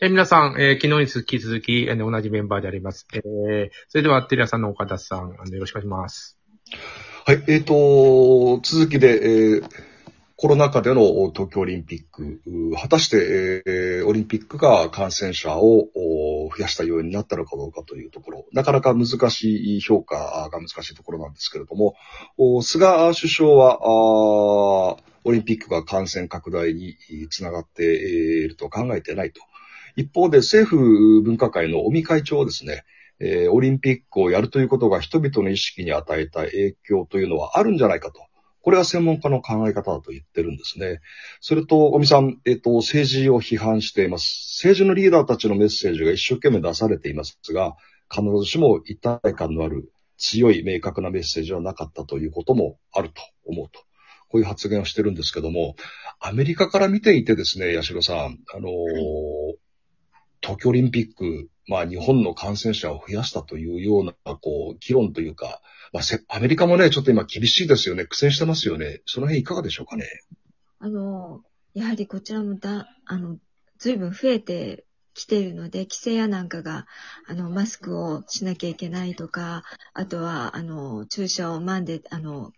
え皆さん、えー昨日に続き続き、えー同じメンバーであります。えーそれでは、テレ朝の岡田さん、あのよろしくお願いします。はい、えっ、と、続きで、えーコロナ禍での東京オリンピック、果たして、えーオリンピックが感染者を増やしたようになったのかどうかというところ、なかなか難しい評価が難しいところなんですけれども、お菅首相は、あオリンピックが感染拡大につながっていると考えてないと。一方で政府分科会の尾身会長はですね、えーオリンピックをやるということが人々の意識に与えた影響というのはあるんじゃないかと。これは専門家の考え方だと言ってるんですね。それと、尾身さん、えっ、と、政治を批判しています。政治のリーダーたちのメッセージが一生懸命出されていますが、必ずしも一体感のある強い明確なメッセージはなかったということもあると思うと。こういう発言をしてるんですけども、アメリカから見ていてですね、八代さん、あのー東京オリンピック、まあ日本の感染者を増やしたというような、こう、議論というか、まあせアメリカもね、ちょっと今厳しいですよね。苦戦してますよね。その辺いかがでしょうかね。あの、やはりこちらもだ、あの、随分増えてきているので、規制やなんかが、あの、マスクをしなきゃいけないとか、あとは、あの、注射をマンで、あの、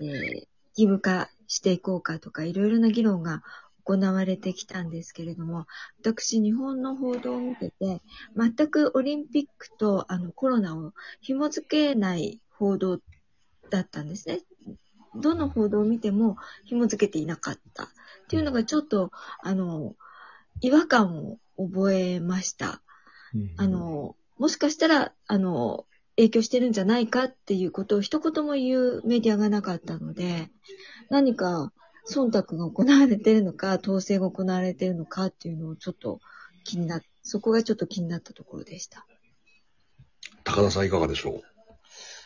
えー義務化していこうかとか、いろいろな議論が行われてきたんですけれども、私、日本の報道を見てて、全くオリンピックとあのコロナを紐付けない報道だったんですね。どの報道を見ても紐付けていなかったっていうのがちょっと、あの、違和感を覚えました。あの、もしかしたら、あの、影響してるんじゃないかっていうことを一言も言うメディアがなかったので、何か忖度が行われているのか、統制が行われているのかっていうのをちょっと気になっ、そこがちょっと気になったところでした。高田さんいかがでしょう？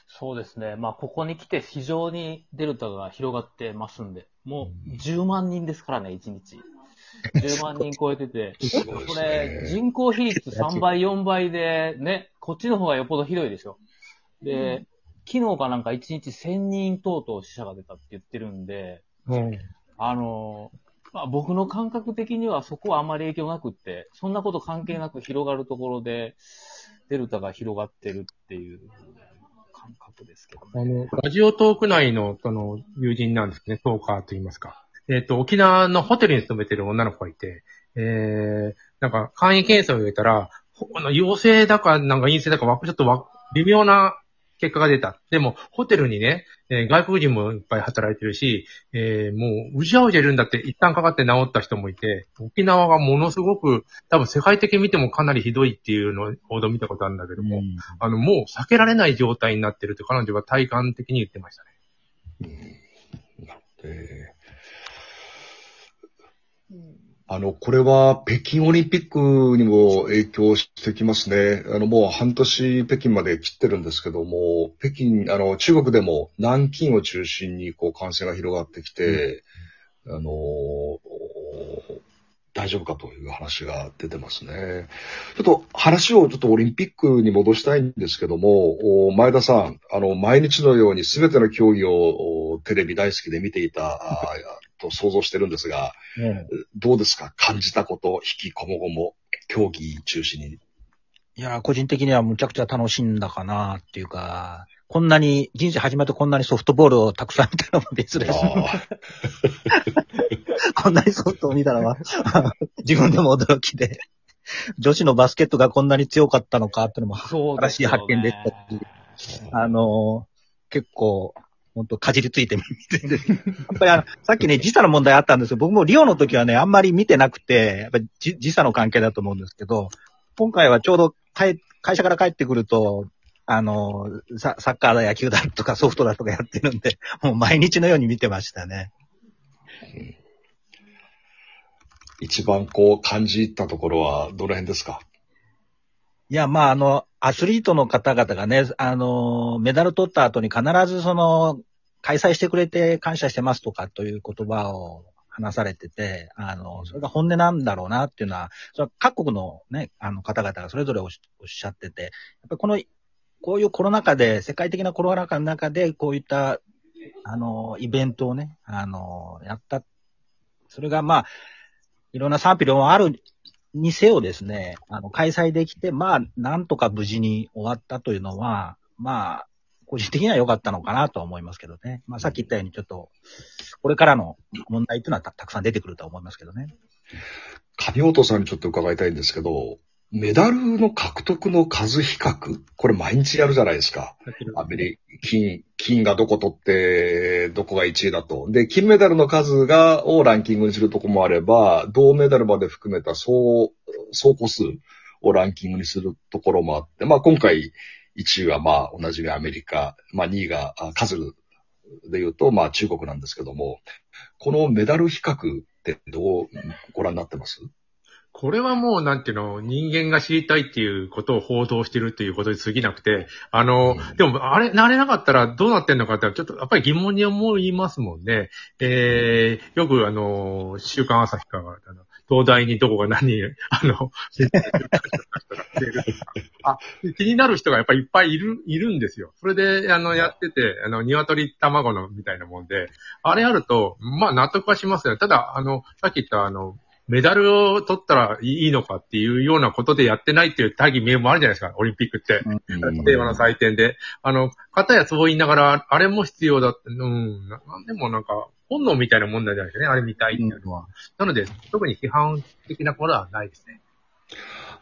そうですね。まあ、ここに来て非常にデルタが広がってますんで、もう10万人ですからね、1日。10万人超えてて、これ、人口比率3倍、4倍で、ね、こっちの方がよっぽどひどいでしょ。で、昨日かなんか1日1000人等々死者が出たって言ってるんで、あの、まあ、僕の感覚的にはそこはあまり影響なくって、そんなこと関係なく広がるところで、デルタが広がってるっていう感覚ですけどねあ。の、ラジオトーク内の、その、友人なんですね、トーカーと言いますか。えっ、と、沖縄のホテルに勤めてる女の子がいて、えー、なんか、簡易検査を入れたら、ほあの陽性だか、なんか陰性だか、ちょっとわ、微妙な結果が出た。でも、ホテルにね、えー外国人もいっぱい働いてるし、えーもう、うじゃうじゃいるんだって、一旦かかって治った人もいて、沖縄がものすごく、多分世界的に見てもかなりひどいっていうのを報道見たことあるんだけども、あの、もう避けられない状態になってるって彼女は体感的に言ってましたね。えーうんあの、これは北京オリンピックにも影響してきますね。あの、もう半年北京まで切ってるんですけども、北京、あの、中国でも南京を中心にこう感染が広がってきて、あの、大丈夫かという話が出てますね。ちょっと話をちょっとオリンピックに戻したいんですけども、お前田さん、あの、毎日のように全ての競技をおテレビ大好きで見ていたと想像してるんですが、どうですか？感じたこと、引きこもごも、競技中心に。いやー、個人的にはむちゃくちゃ楽しんだかなっていうか、こんなに、人生始まってこんなにソフトボールをたくさん見たのも別です。あ こんなにソフトを見たのは、自分でも驚きで、女子のバスケットがこんなに強かったのかっていうのも、そう新しい発見でしたし、あのー結構、本当かじりついて見てる。やっぱりあの、さっきね、時差の問題あったんですけど、僕もリオの時はね、あんまり見てなくて、やっぱり時差の関係だと思うんですけど、今回はちょうど帰会社から帰ってくると、あのサ、サッカーだ、野球だとかソフトだとかやってるんで、もう毎日のように見てましたね。一番こう感じたところはどの辺ですか？いや、まあ、あの、アスリートの方々がね、あの、メダル取った後に必ずその、開催してくれて感謝してますとかという言葉を話されてて、あの、それが本音なんだろうなっていうのは、それは各国のね、あの方々がそれぞれおっしゃってて、やっぱりこの、こういうコロナ禍で、世界的なコロナ禍の中で、こういった、あの、イベントをね、あの、やった。それがまあ、いろんな賛否両論あるにせよですね、あの、開催できて、まあ、なんとか無事に終わったというのは、まあ、個人的には良かったのかなとは思いますけどね。まあ、さっき言ったようにちょっと、これからの問題っていうのはたたくさん出てくると思いますけどね。上本さんにちょっと伺いたいんですけど、メダルの獲得の数比較これ毎日やるじゃないですか。アメリ金、金がどこ取って、どこが1位だと。で、金メダルの数が、をランキングにするとこもあれば、銅メダルまで含めた総、総個数をランキングにするところもあって、まあ今回1位はまあ同じにアメリカ、まあ2位があ数で言うとまあ中国なんですけども、このメダル比較ってどうご覧になってます？これはもう、なんていうの、人間が知りたいっていうことを報道してるっていうことに過ぎなくて、あの、うんでも、あれ、なれなかったらどうなってんのかって、ちょっとやっぱり疑問に思いますもんね。えー、よくあの、週刊朝日かが、あの東大にどこが何、あの、あ、気になる人がやっぱりいっぱいいる、いるんですよ。それで、あの、やってて、あの、鶏卵のみたいなもんで、あれあると、まあ納得はしますよ。ただ、あの、さっき言ったあの、メダルを取ったらいいのかっていうようなことでやってないっていう大義名もあるじゃないですか、オリンピックって。平和の祭典で。あの、方やそう言いながら、あれも必要だって、うん、ななんでもなんか、本能みたいなもんなんじゃないですかね、あれ見たいっていうのは。なので、特に批判的なことはないですね。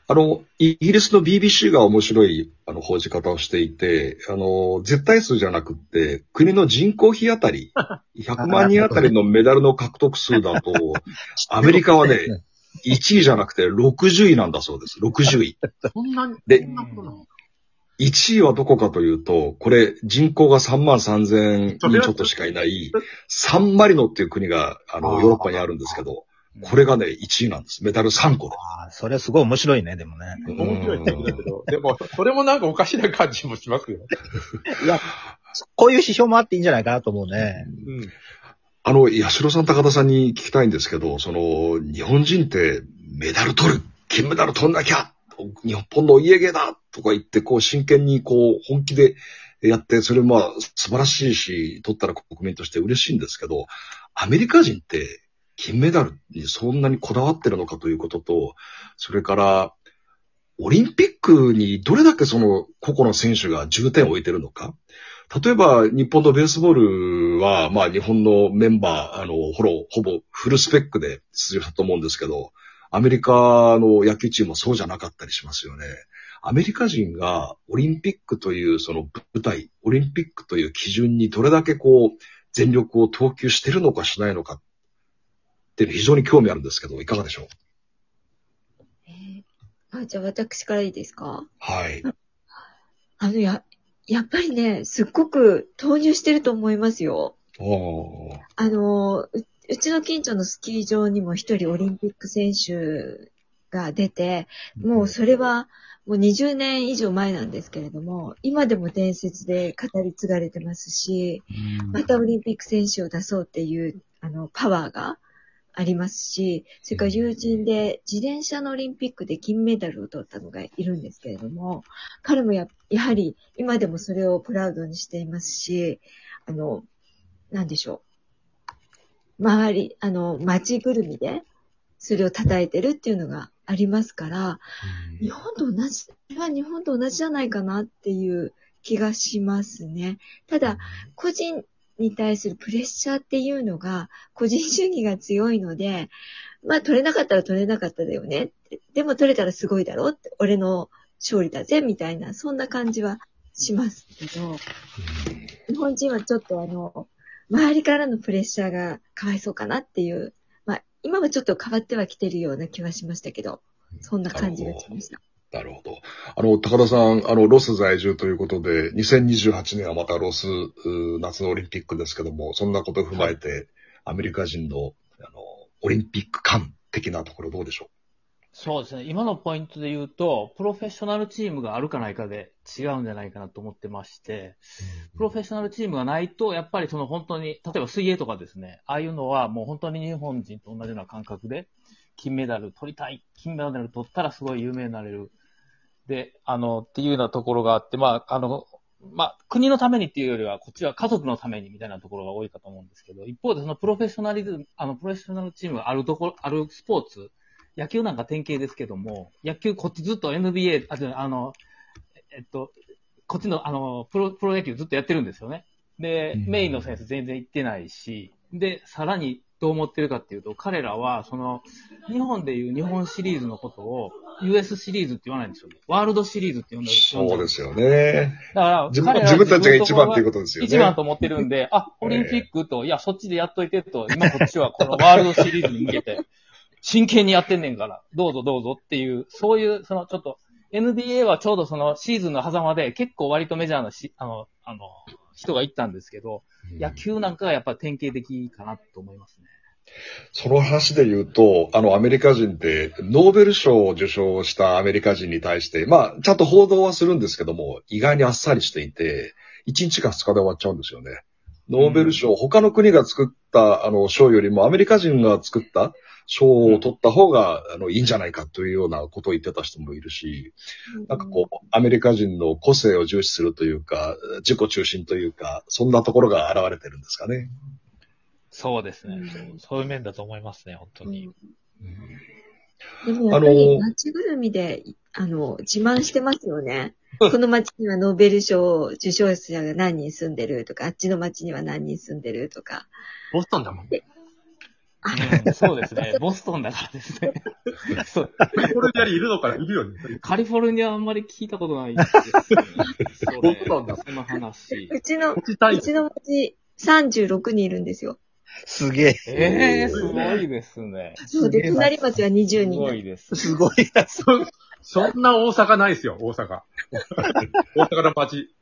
あの、イギリスの BBC が面白いあの報じ方をしていて、あの、絶対数じゃなくって、国の人口比あたり、100万人あたりのメダルの獲得数だと、アメリカはね、1位じゃなくて60位なんだそうです。60位。そんなに、でそんなことなの？1位はどこかというと、これ人口が3万3000人ちょっとしかいない、サンマリノっていう国が、あの、ヨーロッパにあるんですけど、これがね、1位なんです。メダル3個で。ああ、それすごい面白いね、でもね。面白いって言うんだけど、でも、それもなんかおかしな感じもしますよ。いや、こういう指標もあっていいんじゃないかなと思うね。うん。あの、八代さん、高田さんに聞きたいんですけど、その、日本人ってメダル取る金メダル取んなきゃ日本のお家芸だとか言って、こう、真剣に、こう、本気でやって、それまあ、素晴らしいし、取ったら国民として嬉しいんですけど、アメリカ人って、金メダルにそんなにこだわってるのかということと、それから、オリンピックにどれだけその個々の選手が重点を置いてるのか。例えば、日本のベースボールは、まあ、日本のメンバー、あの、ほぼ、ほぼフルスペックで出場したと思うんですけど、アメリカの野球チームはそうじゃなかったりしますよね。アメリカ人がオリンピックというその舞台、オリンピックという基準にどれだけこう、全力を投球してるのかしないのかていうの非常に興味あるんですけど、いかがでしょう？えーあ、じゃあ私からいいですか？はい。あの、や、やっぱりね、すっごく投入してると思いますよ。あの、ううちの近所のスキー場にも一人オリンピック選手が出て、もうそれはもう20年以上前なんですけれども、今でも伝説で語り継がれてますし、またオリンピック選手を出そうっていう、あの、パワーがありますし、それから友人で自転車のオリンピックで金メダルを取ったのがいるんですけれども、彼もや、やはり今でもそれをプラウドにしていますし、あの、なんでしょう。周り、あの、街ぐるみで、それを叩いてるっていうのがありますから、日本と同じ、日本と同じじゃないかなっていう気がしますね。ただ、個人に対するプレッシャーっていうのが、個人主義が強いので、まあ取れなかったら取れなかっただよね。でも取れたらすごいだろ？って。俺の勝利だぜみたいな、そんな感じはしますけど、日本人はちょっとあの、周りからのプレッシャーがかわいそうかなっていう、まあ今はちょっと変わってはきてるような気はしましたけど、そんな感じがしました。なるほど。あの、高田さん、あの、ロス在住ということで、2028年はまたロス、う夏のオリンピックですけども、そんなことを踏まえて、アメリカ人の、あの、オリンピック感的なところどうでしょそうですね。今のポイントで言うと、プロフェッショナルチームがあるかないかで違うんじゃないかなと思ってまして、プロフェッショナルチームがないと、やっぱりその本当に、例えば水泳とかですね、ああいうのはもう本当に日本人と同じような感覚で、金メダル取りたい、金メダル取ったらすごい有名になれる。で、あの、っていうようなところがあって、まあ、あの、まあ、国のためにっていうよりは、こっちは家族のためにみたいなところが多いかと思うんですけど、一方でそのプロフェッショナリズム、あの、プロフェッショナルチームがあるところ、あるスポーツ野球なんか典型ですけども、野球こっちずっと NBA、あ、じゃああの、えっと、こっちの、あの、プロ、プロ野球ずっとやってるんですよね。で、うんメインの選手全然行ってないし、で、さらにどう思ってるかっていうと、彼らは、その、日本でいう日本シリーズのことを、US シリーズって言わないんですよね。ワールドシリーズって呼んでる。そうですよね。だから、自分自分たちが一番っていうこことですよね。一番と思ってるんで、あ、オリンピックと、いや、そっちでやっといてと、今こっちはこのワールドシリーズに向けて、真剣にやってんねんから、どうぞどうぞっていう、そういう、そのちょっと、NBA はちょうどそのシーズンの狭間で結構割とメジャーなし、あの、あの、人が行ったんですけど、うん野球なんかがやっぱ典型的かなと思いますね。その話で言うと、あの、アメリカ人って、ノーベル賞を受賞したアメリカ人に対して、まあ、ちゃんと報道はするんですけども、意外にあっさりしていて、1日か2日で終わっちゃうんですよね。ノーベル賞、他の国が作った、あの、賞よりもアメリカ人が作った賞を取った方が、あの、いいんじゃないかというようなことを言ってた人もいるし、なんかこう、アメリカ人の個性を重視するというか、自己中心というか、そんなところが現れてるんですかね。そうですね。そういう面だと思いますね、本当に。でもやっぱりあの街ぐるみで、あの、自慢してますよね。この街にはノーベル賞受賞者が何人住んでるとか、あっちの街には何人住んでるとか。ボストンだもん。うんそうですね。ボストンだからですね。そうこれやりいるのかな？いるよね。カリフォルニアあんまり聞いたことないですよね。ボストンだその話。うちの。うちの町36人いるんですよ。すげえ。ええー、すごいですね。そうで、隣町は20す人ごいです。すごいな。そそんな大阪ないですよ、大阪。大阪の街。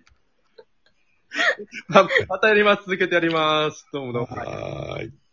ままたやります。続けてやります。どうもどうも。はーい。